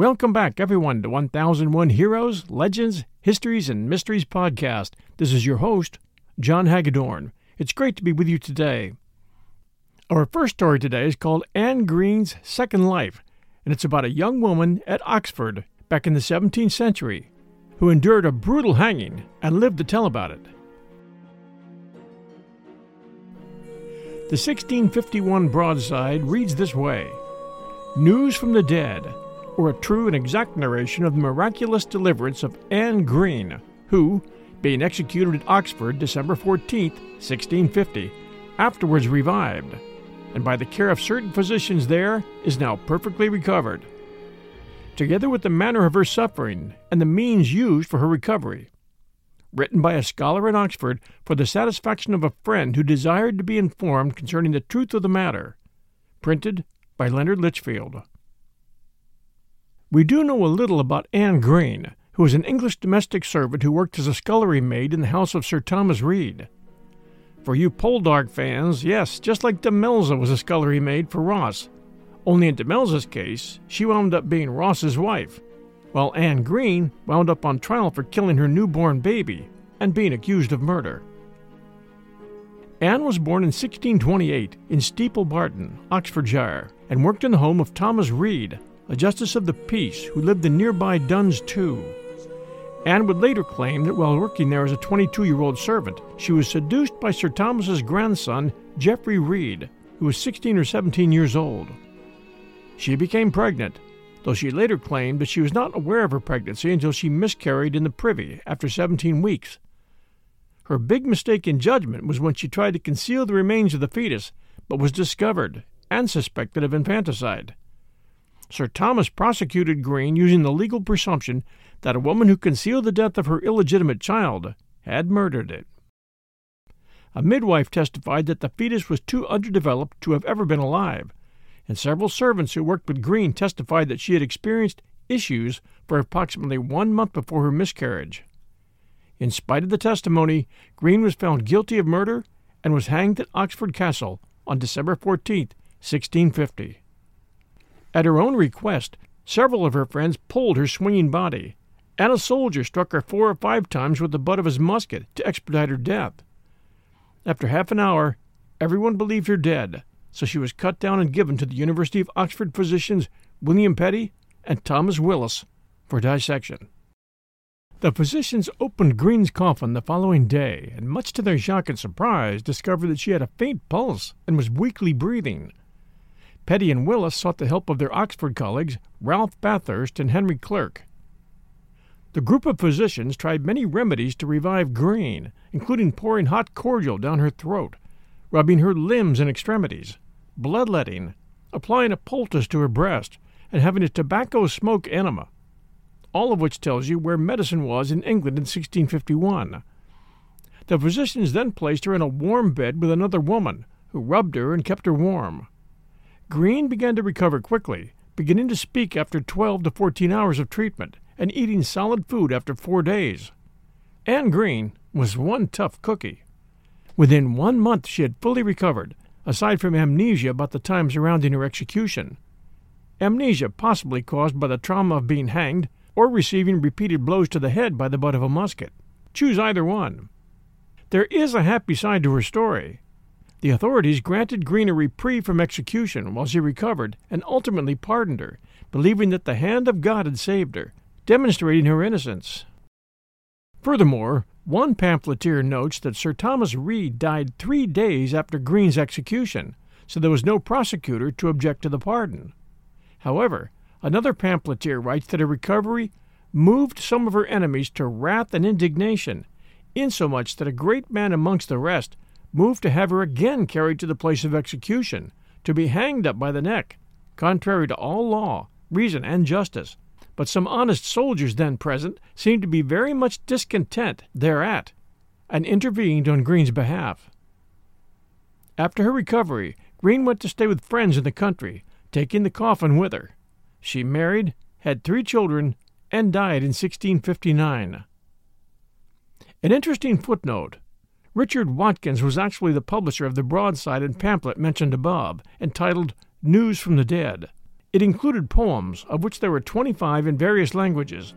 Welcome back, everyone, to 1001 Heroes, Legends, Histories, and Mysteries podcast. This is your host, John Hagedorn. It's great to be with you today. Our first story today is called Anne Greene's Second Life, and it's about a young woman at Oxford back in the 17th century who endured a brutal hanging and lived to tell about it. The 1651 broadside reads this way News from the Dead or a true and exact narration of the miraculous deliverance of Anne Greene, who, being executed at Oxford December 14, 1650, afterwards revived, and by the care of certain physicians there is now perfectly recovered, together with the manner of her suffering and the means used for her recovery. Written by a scholar in Oxford for the satisfaction of a friend who desired to be informed concerning the truth of the matter. Printed by Leonard Litchfield. We do know a little about Anne Greene, who was an English domestic servant who worked as a scullery maid in the house of Sir Thomas Reid. For you Poldark fans, yes, just like Demelza was a scullery maid for Ross. Only in Demelza's case, she wound up being Ross's wife, while Anne Greene wound up on trial for killing her newborn baby and being accused of murder. Anne was born in 1628 in Steeple Barton, Oxfordshire, and worked in the home of Thomas Reid, a justice of the peace who lived in nearby Duns Tew. Anne would later claim that while working there as a 22 year old servant, she was seduced by Sir Thomas's grandson, Geoffrey Reid, who was 16 or 17 years old. She became pregnant, though she later claimed that she was not aware of her pregnancy until she miscarried in the privy after 17 weeks. Her big mistake in judgment was when she tried to conceal the remains of the fetus, but was discovered and suspected of infanticide. Sir Thomas prosecuted Greene using the legal presumption that a woman who concealed the death of her illegitimate child had murdered it. A midwife testified that the fetus was too underdeveloped to have ever been alive, and several servants who worked with Greene testified that she had experienced issues for approximately one month before her miscarriage. In spite of the testimony, Greene was found guilty of murder and was hanged at Oxford Castle on December 14, 1650. At her own request, several of her friends pulled her swinging body, and a soldier struck her four or five times with the butt of his musket to expedite her death. After half an hour, everyone believed her dead, so she was cut down and given to the University of Oxford physicians William Petty and Thomas Willis for dissection. The physicians opened Greene's coffin the following day, and much to their shock and surprise, discovered that she had a faint pulse and was weakly breathing. Petty and Willis sought the help of their Oxford colleagues, Ralph Bathurst and Henry Clerk. The group of physicians tried many remedies to revive Greene, including pouring hot cordial down her throat, rubbing her limbs and extremities, bloodletting, applying a poultice to her breast, and having a tobacco smoke enema, all of which tells you where medicine was in England in 1651. The physicians then placed her in a warm bed with another woman, who rubbed her and kept her warm. Greene began to recover quickly, beginning to speak after 12 to 14 hours of treatment and eating solid food after four days. Anne Greene was one tough cookie. Within one month, she had fully recovered, aside from amnesia about the time surrounding her execution. Amnesia possibly caused by the trauma of being hanged or receiving repeated blows to the head by the butt of a musket. Choose either one. There is a happy side to her story. The authorities granted Greene a reprieve from execution while she recovered and ultimately pardoned her, believing that the hand of God had saved her, demonstrating her innocence. Furthermore, one pamphleteer notes that Sir Thomas Reid died three days after Greene's execution, so there was no prosecutor to object to the pardon. However, another pamphleteer writes that her recovery moved some of her enemies to wrath and indignation, insomuch that a great man amongst the rest moved to have her again carried to the place of execution, to be hanged up by the neck, contrary to all law, reason, and justice. But some honest soldiers then present seemed to be very much discontent thereat, and intervened on Greene's behalf. After her recovery, Greene went to stay with friends in the country, taking the coffin with her. She married, had three children, and died in 1659. An interesting footnote Richard Watkins was actually the publisher of the broadside and pamphlet mentioned above, entitled News from the Dead. It included poems, of which there were 25 in various languages.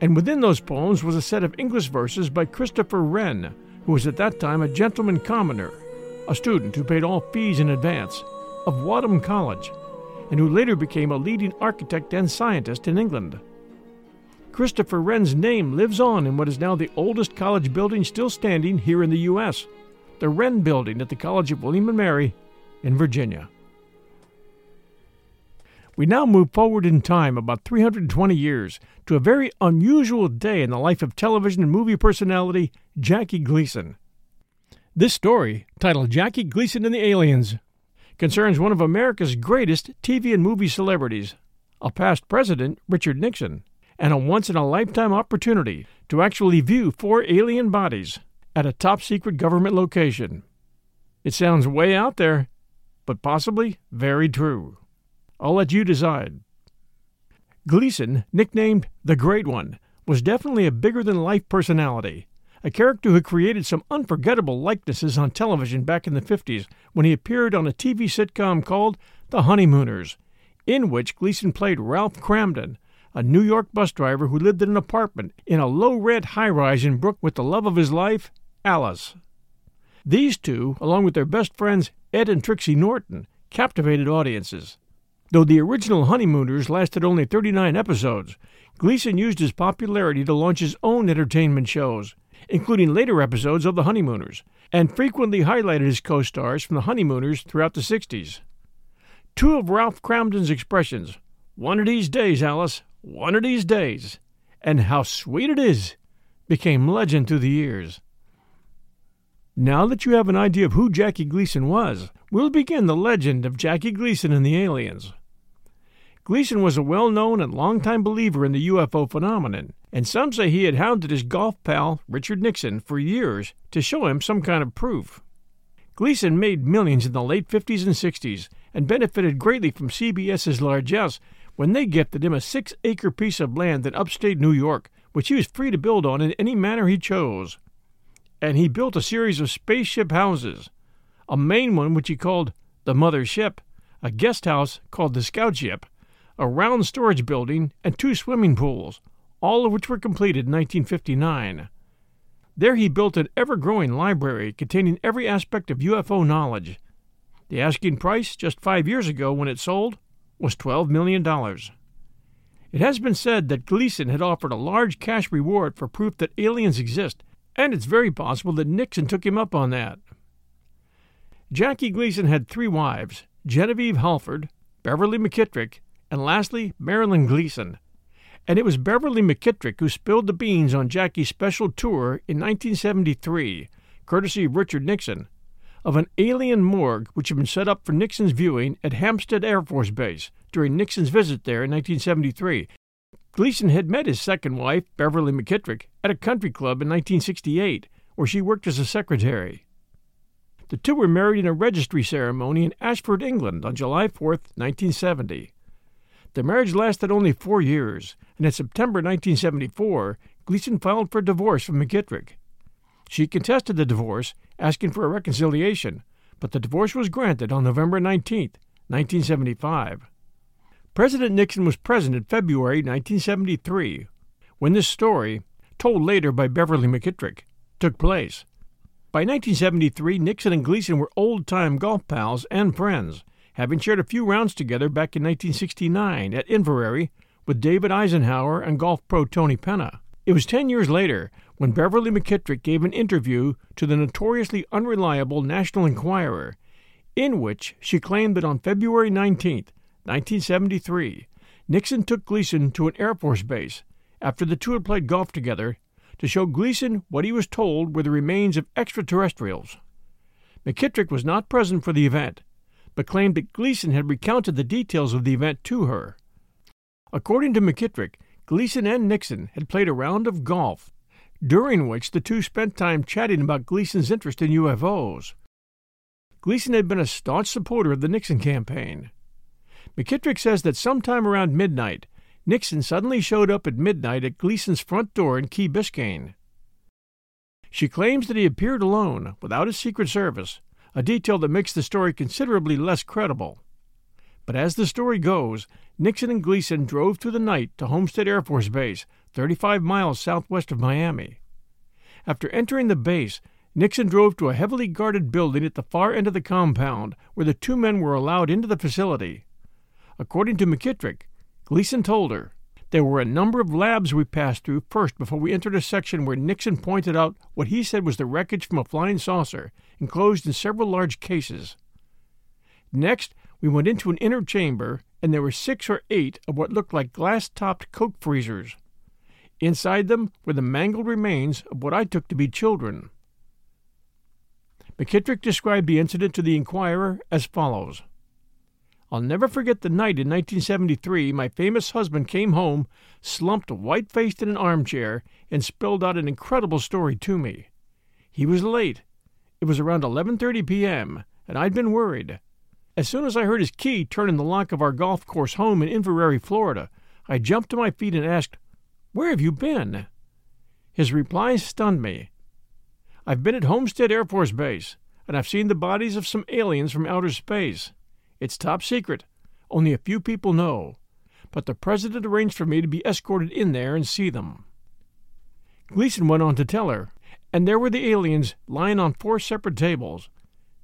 And within those poems was a set of English verses by Christopher Wren, who was at that time a gentleman commoner, a student who paid all fees in advance, of Wadham College, and who later became a leading architect and scientist in England. Christopher Wren's name lives on in what is now the oldest college building still standing here in the U.S., the Wren Building at the College of William and Mary in Virginia. We now move forward in time about 320 years to a very unusual day in the life of television and movie personality Jackie Gleason. This story, titled Jackie Gleason and the Aliens, concerns one of America's greatest TV and movie celebrities, a past president, Richard Nixon and a once in a lifetime opportunity to actually view four alien bodies at a top secret government location. It sounds way out there, but possibly very true. I'll let you decide. Gleason, nicknamed the Great One, was definitely a bigger than life personality, a character who created some unforgettable likenesses on television back in the 50s when he appeared on a TV sitcom called The Honeymooners, in which Gleason played Ralph Kramden, a New York bus driver who lived in an apartment in a low rent high rise in Brook with the love of his life, Alice. These two, along with their best friends Ed and Trixie Norton, captivated audiences. Though the original Honeymooners lasted only 39 episodes, Gleason used his popularity to launch his own entertainment shows, including later episodes of The Honeymooners, and frequently highlighted his co stars from The Honeymooners throughout the 60s. Two of Ralph Kramden's expressions, one of these days, Alice, one of these days, and how sweet it is, became legend through the years. Now that you have an idea of who Jackie Gleason was, we'll begin the legend of Jackie Gleason and the aliens. Gleason was a well known and long-time believer in the UFO phenomenon, and some say he had hounded his golf pal, Richard Nixon, for years to show him some kind of proof. Gleason made millions in the late 50s and 60s and benefited greatly from CBS's largesse when they gifted him a six acre piece of land in upstate New York, which he was free to build on in any manner he chose. And he built a series of spaceship houses, a main one which he called the Mother Ship, a guest house called the Scout Ship, a round storage building, and two swimming pools, all of which were completed in 1959. There he built an ever growing library containing every aspect of UFO knowledge. The asking price just five years ago when it sold was $12 million. It has been said that Gleason had offered a large cash reward for proof that aliens exist, and it's very possible that Nixon took him up on that. Jackie Gleason had three wives Genevieve Halford, Beverly McKittrick, and lastly, Marilyn Gleason. And it was Beverly McKittrick who spilled the beans on Jackie's special tour in 1973, courtesy of Richard Nixon, of an alien morgue which had been set up for Nixon's viewing at Homestead Air Force Base during Nixon's visit there in 1973. Gleason had met his second wife, Beverly McKittrick, at a country club in 1968, where she worked as a secretary. The two were married in a registry ceremony in Ashford, England, on July 4, 1970. The marriage lasted only four years, and in September 1974, Gleason filed for divorce from McKittrick. She contested the divorce, asking for a reconciliation, but the divorce was granted on November 19, 1975. President Nixon was present in February 1973 when this story, told later by Beverly McKittrick, took place. By 1973, Nixon and Gleason were old time golf pals and friends, having shared a few rounds together back in 1969 at Inverrary with David Eisenhower and golf pro Tony Penna. It was 10 years later when Beverly McKittrick gave an interview to the notoriously unreliable National Enquirer, in which she claimed that on February 19, 1973, Nixon took Gleason to an Air Force base after the two had played golf together to show Gleason what he was told were the remains of extraterrestrials. McKittrick was not present for the event, but claimed that Gleason had recounted the details of the event to her. According to McKittrick, Gleason and Nixon had played a round of golf during which the two spent time chatting about Gleason's interest in UFOs. Gleason had been a staunch supporter of the Nixon campaign. McKittrick says that sometime around midnight, Nixon suddenly showed up at midnight at Gleason's front door in Key Biscayne. She claims that he appeared alone, without his Secret Service, a detail that makes the story considerably less credible. But as the story goes, Nixon and Gleason drove through the night to Homestead Air Force Base, 35 miles southwest of Miami. After entering the base, Nixon drove to a heavily guarded building at the far end of the compound where the two men were allowed into the facility. According to McKittrick, Gleason told her, There were a number of labs we passed through first before we entered a section where Nixon pointed out what he said was the wreckage from a flying saucer, enclosed in several large cases. Next, we went into an inner chamber, and there were six or eight of what looked like glass topped Coke freezers. Inside them were the mangled remains of what I took to be children. McKittrick described the incident to the Enquirer as follows I'll never forget the night in 1973 my famous husband came home, slumped white faced in an armchair, and spilled out an incredible story to me. He was late. It was around 11:30 p.m., and I'd been worried. As soon as I heard his key turn in the lock of our golf course home in Inverrary, Florida, I jumped to my feet and asked, "Where have you been?" His reply stunned me. I've been at Homestead Air Force Base, and I've seen the bodies of some aliens from outer space. It's top secret. Only a few people know. But the President arranged for me to be escorted in there and see them. Gleason went on to tell her, and there were the aliens lying on four separate tables.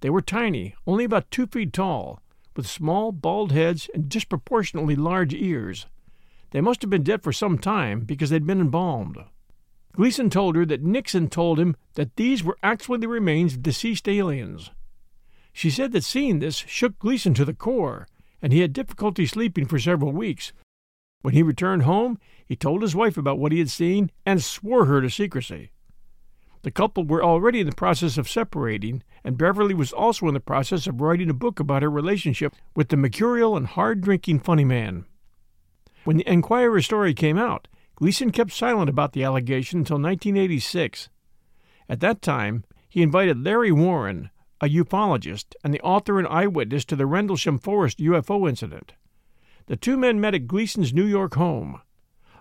They were tiny, only about two feet tall, with small, bald heads and disproportionately large ears. They must have been dead for some time because they'd been embalmed. Gleason told her that Nixon told him that these were actually the remains of deceased aliens. She said that seeing this shook Gleason to the core, and he had difficulty sleeping for several weeks. When he returned home, he told his wife about what he had seen and swore her to secrecy. The couple were already in the process of separating, and Beverly was also in the process of writing a book about her relationship with the mercurial and hard drinking funny man. When the Enquirer story came out, Gleason kept silent about the allegation until 1986. At that time, he invited Larry Warren, a ufologist and the author and eyewitness to the Rendlesham Forest UFO incident. The two men met at Gleason's New York home.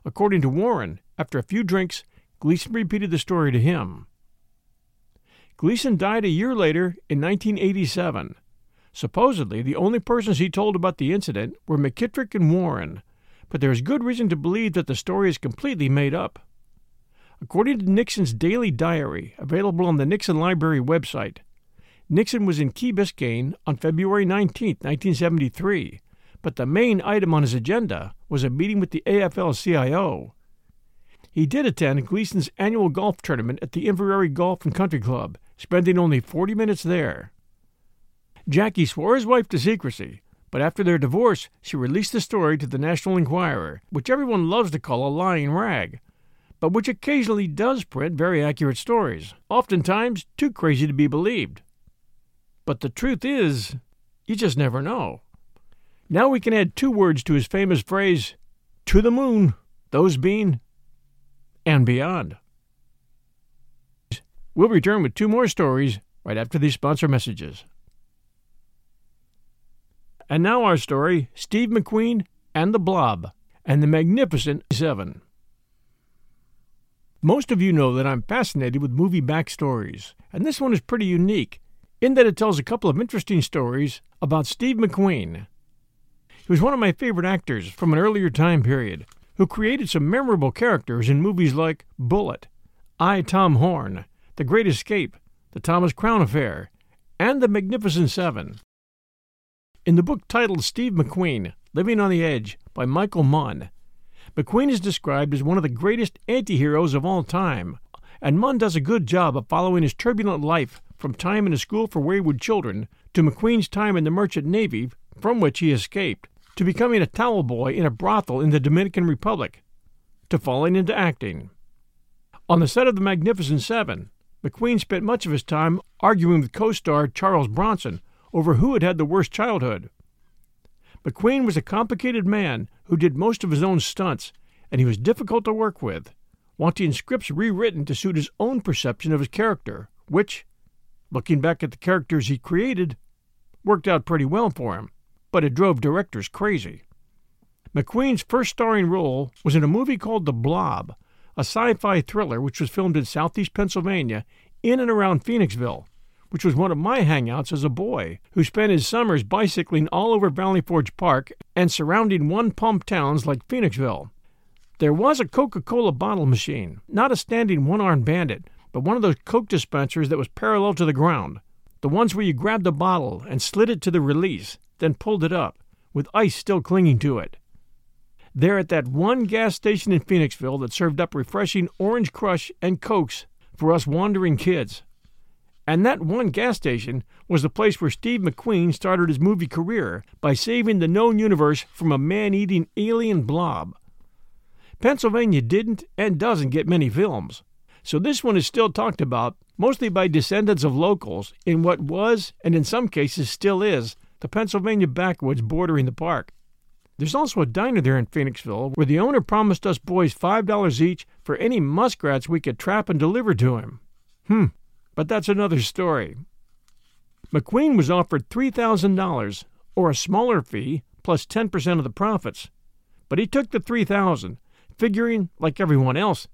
According to Warren, after a few drinks, Gleason repeated the story to him. Gleason died a year later in 1987. Supposedly, the only persons he told about the incident were McKittrick and Warren, but there is good reason to believe that the story is completely made up. According to Nixon's daily diary, available on the Nixon Library website, Nixon was in Key Biscayne on February 19, 1973, but the main item on his agenda was a meeting with the AFL CIO. He did attend Gleason's annual golf tournament at the Inverrary Golf and Country Club, spending only 40 minutes there. Jackie swore his wife to secrecy, but after their divorce, she released the story to the National Enquirer, which everyone loves to call a lying rag, but which occasionally does print very accurate stories, oftentimes too crazy to be believed. But the truth is, you just never know. Now we can add two words to his famous phrase, to the moon, those being, and beyond. We'll return with two more stories right after these sponsor messages. And now our story Steve McQueen and the Blob and the Magnificent Seven. Most of you know that I'm fascinated with movie backstories, and this one is pretty unique in that it tells a couple of interesting stories about Steve McQueen. He was one of my favorite actors from an earlier time period who created some memorable characters in movies like Bullitt, I, Tom Horn, The Great Escape, The Thomas Crown Affair, and The Magnificent Seven. In the book titled Steve McQueen Living on the Edge by Michael Munn, McQueen is described as one of the greatest anti heroes of all time, and Munn does a good job of following his turbulent life from time in a school for wayward children to McQueen's time in the Merchant Navy, from which he escaped, to becoming a towel boy in a brothel in the Dominican Republic, to falling into acting. On the set of The Magnificent Seven, McQueen spent much of his time arguing with co star Charles Bronson over who had had the worst childhood. McQueen was a complicated man who did most of his own stunts, and he was difficult to work with, wanting scripts rewritten to suit his own perception of his character, which, looking back at the characters he created, worked out pretty well for him, but it drove directors crazy. McQueen's first starring role was in a movie called The Blob, a sci fi thriller which was filmed in southeast Pennsylvania in and around Phoenixville which was one of my hangouts as a boy, who spent his summers bicycling all over Valley Forge Park and surrounding one pump towns like Phoenixville. There was a Coca Cola bottle machine, not a standing one armed bandit, but one of those Coke dispensers that was parallel to the ground. The ones where you grabbed the bottle and slid it to the release, then pulled it up, with ice still clinging to it. There at that one gas station in Phoenixville that served up refreshing orange crush and cokes for us wandering kids. And that one gas station was the place where Steve McQueen started his movie career by saving the known universe from a man eating alien blob. Pennsylvania didn't and doesn't get many films, so this one is still talked about, mostly by descendants of locals, in what was, and in some cases still is, the Pennsylvania backwoods bordering the park. There's also a diner there in Phoenixville where the owner promised us boys $5 each for any muskrats we could trap and deliver to him. Hmm, but that's another story. McQueen was offered $3,000, or a smaller fee, plus 10% of the profits. But he took the 3000 figuring, like everyone else,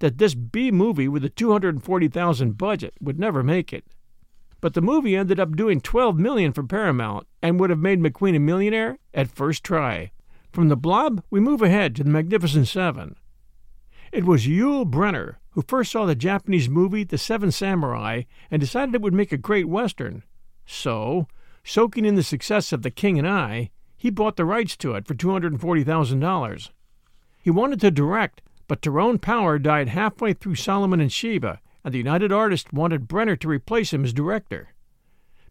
that this B movie with a 240,000 budget would never make it. But the movie ended up doing 12 million for Paramount and would have made McQueen a millionaire at first try. From the Blob, we move ahead to the Magnificent Seven. It was Yul Brynner who first saw the Japanese movie The Seven Samurai and decided it would make a great Western. So, soaking in the success of The King and I, he bought the rights to it for $240,000. He wanted to direct, but Tyrone Power died halfway through Solomon and Sheba, and the United Artists wanted Brynner to replace him as director.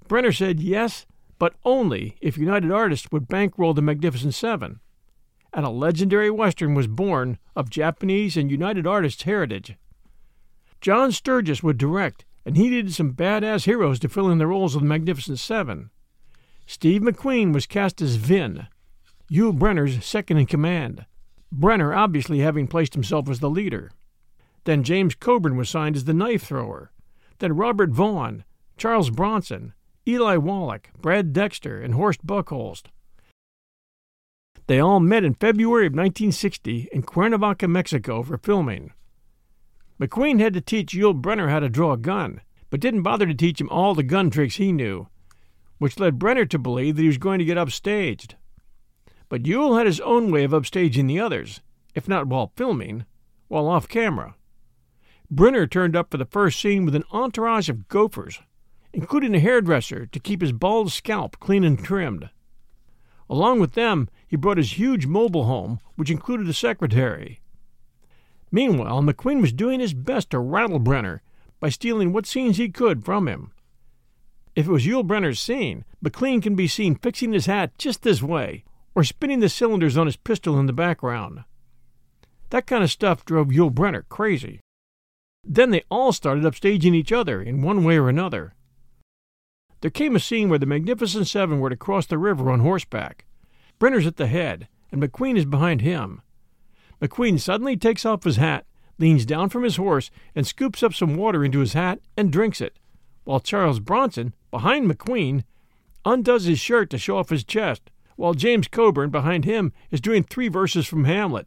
Brynner said yes, but only if United Artists would bankroll The Magnificent Seven. And a legendary Western was born of Japanese and United Artists heritage. John Sturges would direct, and he needed some badass heroes to fill in the roles of the Magnificent Seven. Steve McQueen was cast as Vin, Yul Brynner's second in command, Brynner obviously having placed himself as the leader. Then James Coburn was signed as the knife thrower. Then Robert Vaughn, Charles Bronson, Eli Wallach, Brad Dexter, and Horst Buchholz. They all met in February of 1960 in Cuernavaca, Mexico for filming. McQueen had to teach Yul Brynner how to draw a gun, but didn't bother to teach him all the gun tricks he knew, which led Brynner to believe that he was going to get upstaged. But Yul had his own way of upstaging the others, if not while filming, while off camera. Brynner turned up for the first scene with an entourage of gophers, including a hairdresser to keep his bald scalp clean and trimmed. Along with them, he brought his huge mobile home, which included a secretary. Meanwhile, McQueen was doing his best to rattle Brynner by stealing what scenes he could from him. If it was Yul Brynner's scene, McQueen can be seen fixing his hat just this way, or spinning the cylinders on his pistol in the background. That kind of stuff drove Yul Brynner crazy. Then they all started upstaging each other in one way or another. There came a scene where the Magnificent Seven were to cross the river on horseback. Brynner's at the head, and McQueen is behind him. McQueen suddenly takes off his hat, leans down from his horse, and scoops up some water into his hat and drinks it, while Charles Bronson, behind McQueen, undoes his shirt to show off his chest, while James Coburn, behind him, is doing three verses from Hamlet.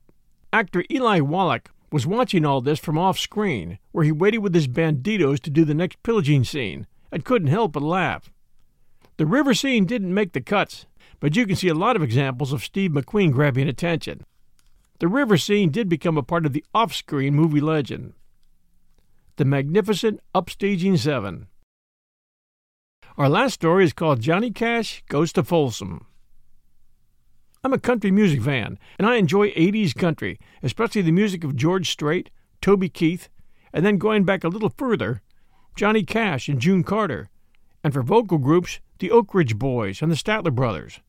Actor Eli Wallach was watching all this from off screen, where he waited with his banditos to do the next pillaging scene, and couldn't help but laugh. The river scene didn't make the cuts, but you can see a lot of examples of Steve McQueen grabbing attention. The river scene did become a part of the off screen movie legend. The Magnificent Upstaging Seven. Our last story is called Johnny Cash Goes to Folsom. I'm a country music fan, and I enjoy 80s country, especially the music of George Strait, Toby Keith, and then going back a little further, Johnny Cash and June Carter, and for vocal groups, the Oak Ridge Boys and the Statler Brothers.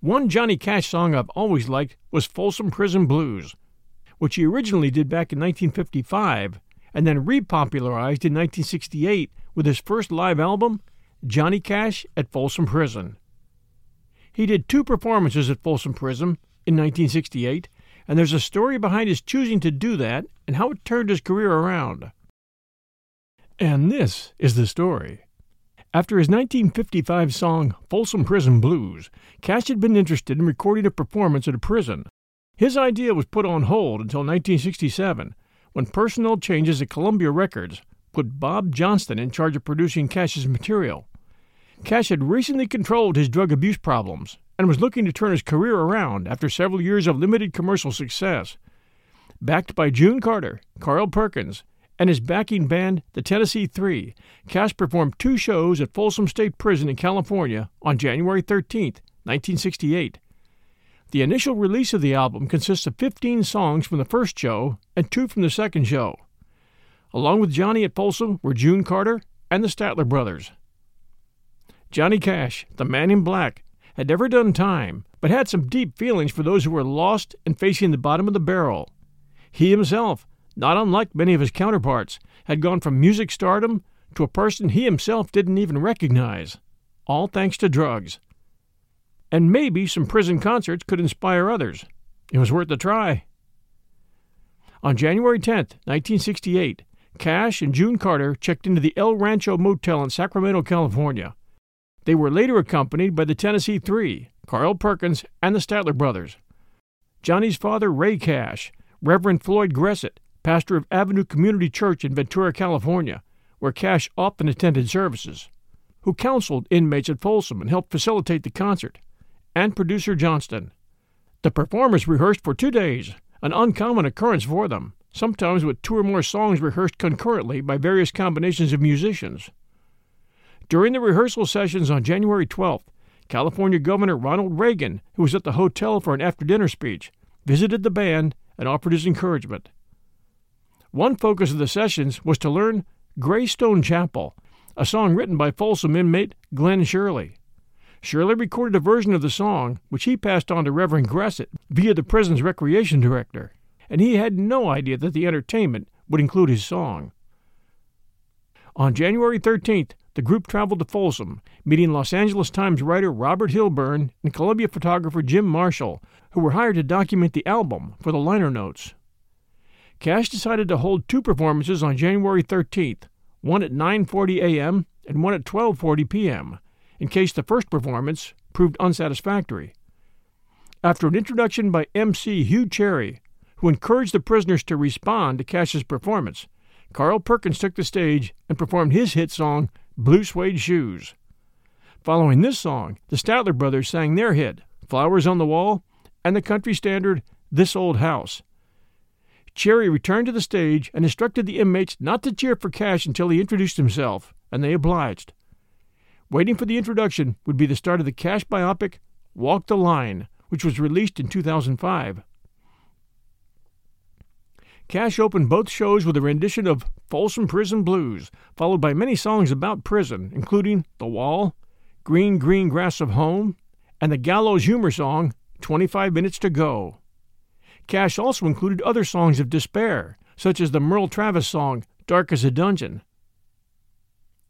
One Johnny Cash song I've always liked was Folsom Prison Blues, which he originally did back in 1955 and then repopularized in 1968 with his first live album, Johnny Cash at Folsom Prison. He did two performances at Folsom Prison in 1968, and there's a story behind his choosing to do that and how it turned his career around. And this is the story. After his 1955 song Folsom Prison Blues, Cash had been interested in recording a performance at a prison. His idea was put on hold until 1967, when personnel changes at Columbia Records put Bob Johnston in charge of producing Cash's material. Cash had recently controlled his drug abuse problems and was looking to turn his career around after several years of limited commercial success. Backed by June Carter, Carl Perkins, and his backing band, the Tennessee Three, Cash performed two shows at Folsom State Prison in California on January 13, 1968. The initial release of the album consists of 15 songs from the first show and two from the second show. Along with Johnny at Folsom were June Carter and the Statler brothers. Johnny Cash, the man in black, had never done time, but had some deep feelings for those who were lost and facing the bottom of the barrel. He himself, not unlike many of his counterparts, had gone from music stardom to a person he himself didn't even recognize, all thanks to drugs. And maybe some prison concerts could inspire others. It was worth a try. On January 10, 1968, Cash and June Carter checked into the El Rancho Motel in Sacramento, California. They were later accompanied by the Tennessee Three, Carl Perkins, and the Statler brothers. Johnny's father, Ray Cash, Reverend Floyd Gressett, pastor of Avenue Community Church in Ventura, California, where Cash often attended services, who counseled inmates at Folsom and helped facilitate the concert, and producer Johnston. The performers rehearsed for two days, an uncommon occurrence for them, sometimes with two or more songs rehearsed concurrently by various combinations of musicians. During the rehearsal sessions on January 12th, California Governor Ronald Reagan, who was at the hotel for an after dinner speech, visited the band and offered his encouragement. One focus of the sessions was to learn Greystone Chapel, a song written by Folsom inmate Glenn Shirley. Shirley recorded a version of the song, which he passed on to Reverend Gressett via the prison's recreation director, and he had no idea that the entertainment would include his song. On January 13th, the group traveled to Folsom, meeting Los Angeles Times writer Robert Hilburn and Columbia photographer Jim Marshall, who were hired to document the album for the liner notes. Cash decided to hold two performances on January 13th, one at 9:40 a.m. and one at 12:40 p.m., in case the first performance proved unsatisfactory. After an introduction by MC Hugh Cherry, who encouraged the prisoners to respond to Cash's performance, Carl Perkins took the stage and performed his hit song Blue Suede Shoes. Following this song, the Statler brothers sang their hit, Flowers on the Wall, and the country standard, This Old House. Cherry returned to the stage and instructed the inmates not to cheer for Cash until he introduced himself, and they obliged. Waiting for the introduction would be the start of the Cash biopic, Walk the Line, which was released in 2005. Cash opened both shows with a rendition of Folsom Prison Blues, followed by many songs about prison, including The Wall, Green Green Grass of Home, and the gallows humor song 25 Minutes to Go. Cash also included other songs of despair, such as the Merle Travis song Dark as a Dungeon.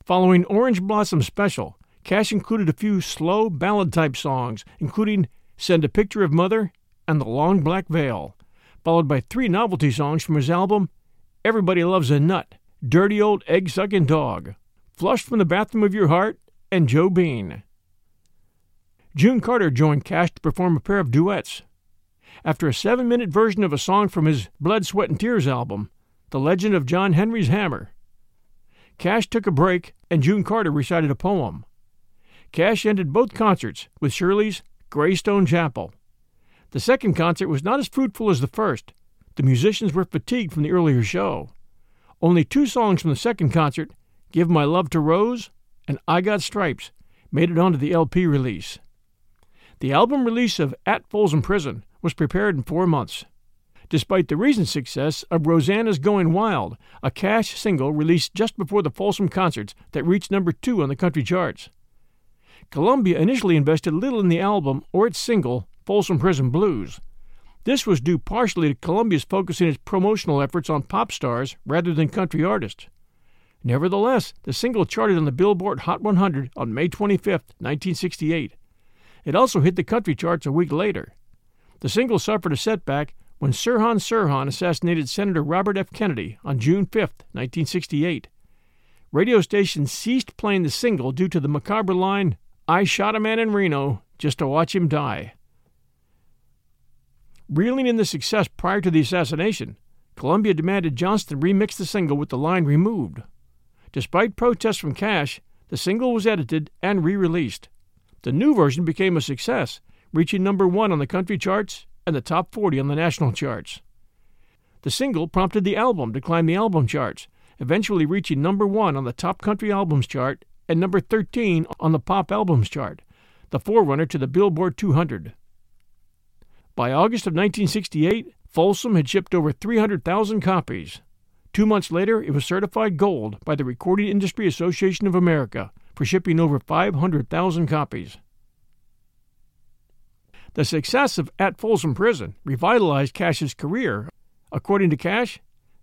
Following Orange Blossom Special, Cash included a few slow ballad type songs, including Send a Picture of Mother and The Long Black Veil, followed by three novelty songs from his album Everybody Loves a Nut, Dirty Old Egg Sucking Dog, Flushed from the Bathroom of Your Heart, and Joe Bean. June Carter joined Cash to perform a pair of duets. After a seven minute version of a song from his Blood, Sweat, and Tears album, The Legend of John Henry's Hammer, Cash took a break and June Carter recited a poem. Cash ended both concerts with Shirley's Greystone Chapel. The second concert was not as fruitful as the first. The musicians were fatigued from the earlier show. Only two songs from the second concert, Give My Love to Rose and I Got Stripes, made it onto the LP release. The album release of At Folsom Prison was prepared in four months. Despite the recent success of Rosanna's Going Wild, a cash single released just before the Folsom concerts that reached number two on the country charts. Columbia initially invested little in the album or its single Folsom Prison Blues. This was due partially to Columbia's focusing its promotional efforts on pop stars rather than country artists. Nevertheless, the single charted on the Billboard Hot 100 on May 25, 1968. It also hit the country charts a week later. The single suffered a setback when Sirhan Sirhan assassinated Senator Robert F. Kennedy on June 5, 1968. Radio stations ceased playing the single due to the macabre line, I shot a man in Reno just to watch him die. Reeling in the success prior to the assassination, Columbia demanded Johnston remix the single with the line removed. Despite protests from Cash, the single was edited and re released. The new version became a success, reaching number one on the country charts and the top 40 on the national charts. The single prompted the album to climb the album charts, eventually reaching number one on the top country albums chart and number 13 on the pop albums chart, the forerunner to the Billboard 200. By August of 1968, Folsom had shipped over 300,000 copies. Two months later, it was certified gold by the Recording Industry Association of America for shipping over 500,000 copies. The success of At Folsom Prison revitalized Cash's career. According to Cash,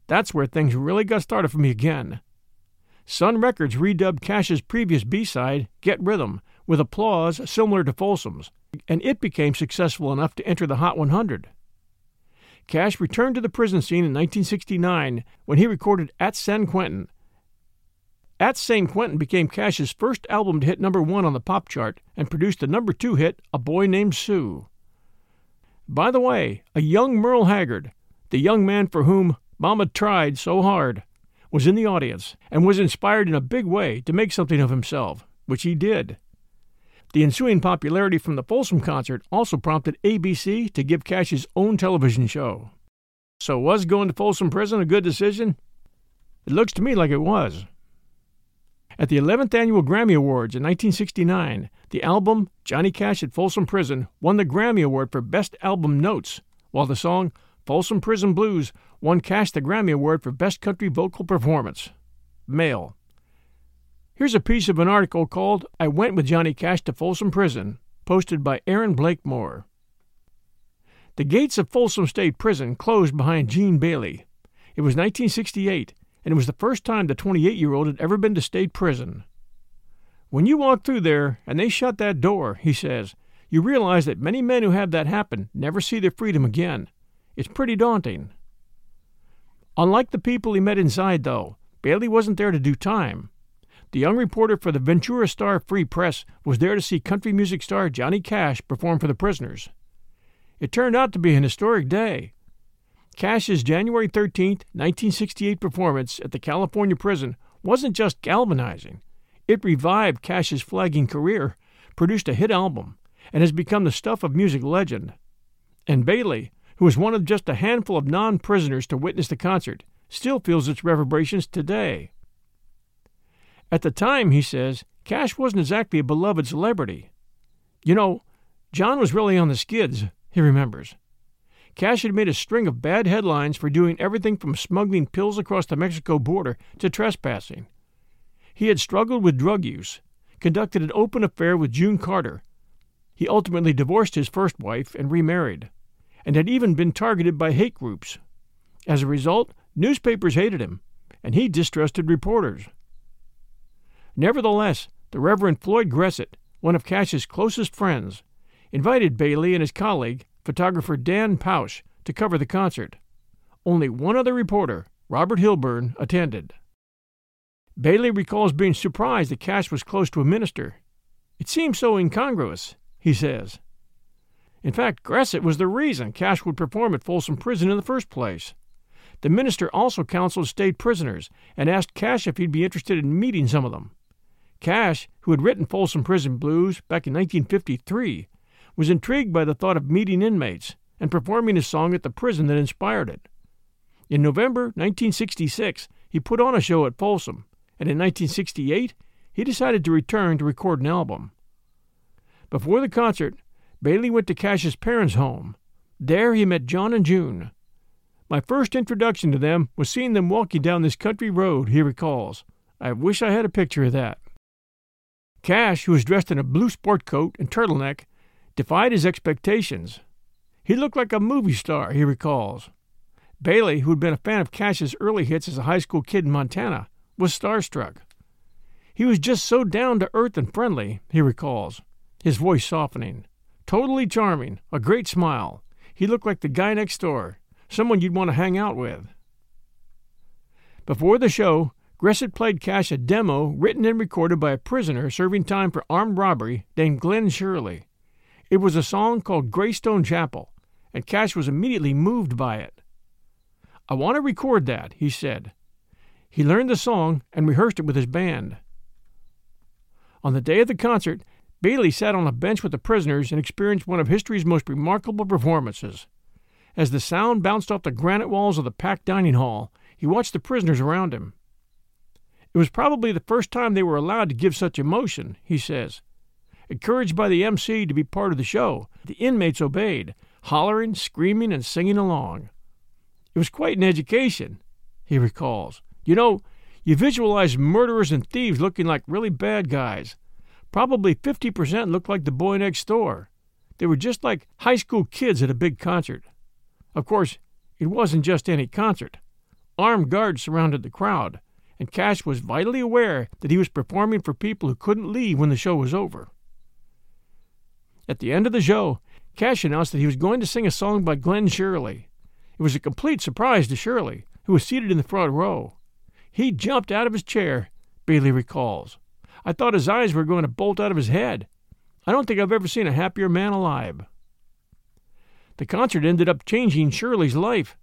that's where things really got started for me again. Sun Records redubbed Cash's previous B side, Get Rhythm, with applause similar to Folsom's, and it became successful enough to enter the Hot 100. Cash returned to the prison scene in 1969 when he recorded At San Quentin. At San Quentin became Cash's first album to hit number one on the pop chart and produced the number two hit, A Boy Named Sue. By the way, a young Merle Haggard, the young man for whom Mama tried so hard, was in the audience and was inspired in a big way to make something of himself, which he did. The ensuing popularity from the Folsom concert also prompted ABC to give Cash his own television show. So, was going to Folsom Prison a good decision? It looks to me like it was. At the 11th Annual Grammy Awards in 1969, the album Johnny Cash at Folsom Prison won the Grammy Award for Best Album Notes, while the song Folsom Prison Blues won Cash the Grammy Award for Best Country Vocal Performance. Male. Here's a piece of an article called I Went with Johnny Cash to Folsom Prison, posted by Erin Blakemore. The gates of Folsom State Prison closed behind Gene Bailey. It was 1968, and it was the first time the 28 year old had ever been to state prison. When you walk through there and they shut that door, he says, you realize that many men who have that happen never see their freedom again. It's pretty daunting. Unlike the people he met inside, though, Bailey wasn't there to do time. The young reporter for the Ventura Star Free Press was there to see country music star Johnny Cash perform for the prisoners. It turned out to be an historic day. Cash's January 13, 1968 performance at the California prison wasn't just galvanizing. It revived Cash's flagging career, produced a hit album, and has become the stuff of music legend. And Bailey, who was one of just a handful of non prisoners to witness the concert, still feels its reverberations today. At the time, he says, Cash wasn't exactly a beloved celebrity. You know, John was really on the skids, he remembers. Cash had made a string of bad headlines for doing everything from smuggling pills across the Mexico border to trespassing. He had struggled with drug use, conducted an open affair with June Carter. He ultimately divorced his first wife and remarried, and had even been targeted by hate groups. As a result, newspapers hated him, and he distrusted reporters. Nevertheless, the Reverend Floyd Gressett, one of Cash's closest friends, invited Bailey and his colleague, photographer Dan Pausch, to cover the concert. Only one other reporter, Robert Hilburn, attended. Bailey recalls being surprised that Cash was close to a minister. It seemed so incongruous, he says. In fact, Gressett was the reason Cash would perform at Folsom Prison in the first place. The minister also counseled state prisoners and asked Cash if he'd be interested in meeting some of them. Cash, who had written Folsom Prison Blues back in 1953, was intrigued by the thought of meeting inmates and performing a song at the prison that inspired it. In November 1966, he put on a show at Folsom, and in 1968, he decided to return to record an album. Before the concert, Bailey went to Cash's parents' home. There he met John and June. My first introduction to them was seeing them walking down this country road, he recalls. I wish I had a picture of that. Cash, who was dressed in a blue sport coat and turtleneck, defied his expectations. He looked like a movie star, he recalls. Bailey, who had been a fan of Cash's early hits as a high school kid in Montana, was starstruck. He was just so down to earth and friendly, he recalls, his voice softening. Totally charming, a great smile. He looked like the guy next door, someone you'd want to hang out with. Before the show, Gressett played Cash a demo written and recorded by a prisoner serving time for armed robbery named Glenn Shirley. It was a song called Greystone Chapel, and Cash was immediately moved by it. I want to record that, he said. He learned the song and rehearsed it with his band. On the day of the concert, Bailey sat on a bench with the prisoners and experienced one of history's most remarkable performances. As the sound bounced off the granite walls of the packed dining hall, he watched the prisoners around him. It was probably the first time they were allowed to give such emotion, he says. Encouraged by the MC to be part of the show, the inmates obeyed, hollering, screaming, and singing along. It was quite an education, he recalls. You know, you visualize murderers and thieves looking like really bad guys. Probably 50% looked like the boy next door. They were just like high school kids at a big concert. Of course, it wasn't just any concert. Armed guards surrounded the crowd, and Cash was vitally aware that he was performing for people who couldn't leave when the show was over. At the end of the show, Cash announced that he was going to sing a song by Glen Sherley. It was a complete surprise to Sherley, who was seated in the front row. He jumped out of his chair, Bailey recalls. I thought his eyes were going to bolt out of his head. I don't think I've ever seen a happier man alive. The concert ended up changing Sherley's life.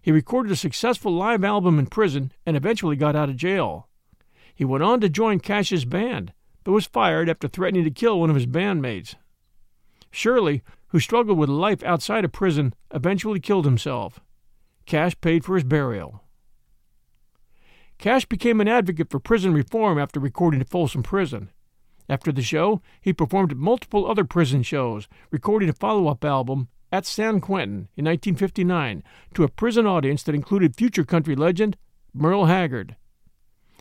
He recorded a successful live album in prison and eventually got out of jail. He went on to join Cash's band, but was fired after threatening to kill one of his bandmates. Sherley, who struggled with life outside of prison, eventually killed himself. Cash paid for his burial. Cash became an advocate for prison reform after recording at Folsom Prison. After the show, he performed at multiple other prison shows, recording a follow up album at San Quentin in 1959 to a prison audience that included future country legend Merle Haggard.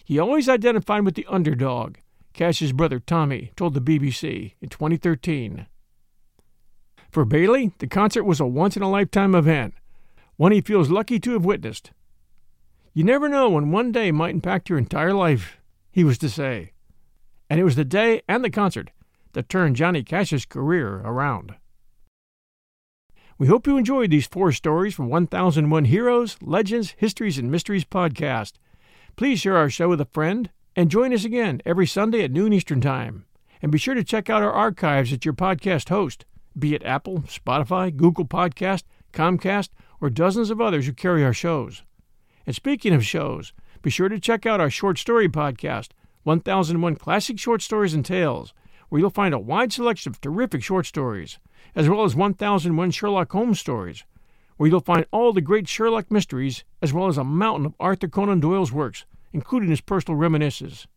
He always identified with the underdog, Cash's brother Tommy told the BBC in 2013. For Bailey, the concert was a once in a lifetime event, one he feels lucky to have witnessed. You never know when one day might impact your entire life, he was to say. And it was the day and the concert that turned Johnny Cash's career around. We hope you enjoyed these four stories from 1001 Heroes, Legends, Histories, and Mysteries podcast. Please share our show with a friend and join us again every Sunday at noon Eastern Time. And be sure to check out our archives at your podcast host, be it Apple, Spotify, Google Podcast, Comcast, or dozens of others who carry our shows. And speaking of shows, be sure to check out our short story podcast, 1001 Classic Short Stories and Tales, where you'll find a wide selection of terrific short stories, as well as 1001 Sherlock Holmes stories, where you'll find all the great Sherlock mysteries, as well as a mountain of Arthur Conan Doyle's works, including his personal reminiscences.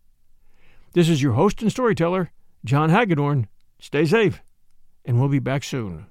This is your host and storyteller, John Hagedorn. Stay safe, and we'll be back soon.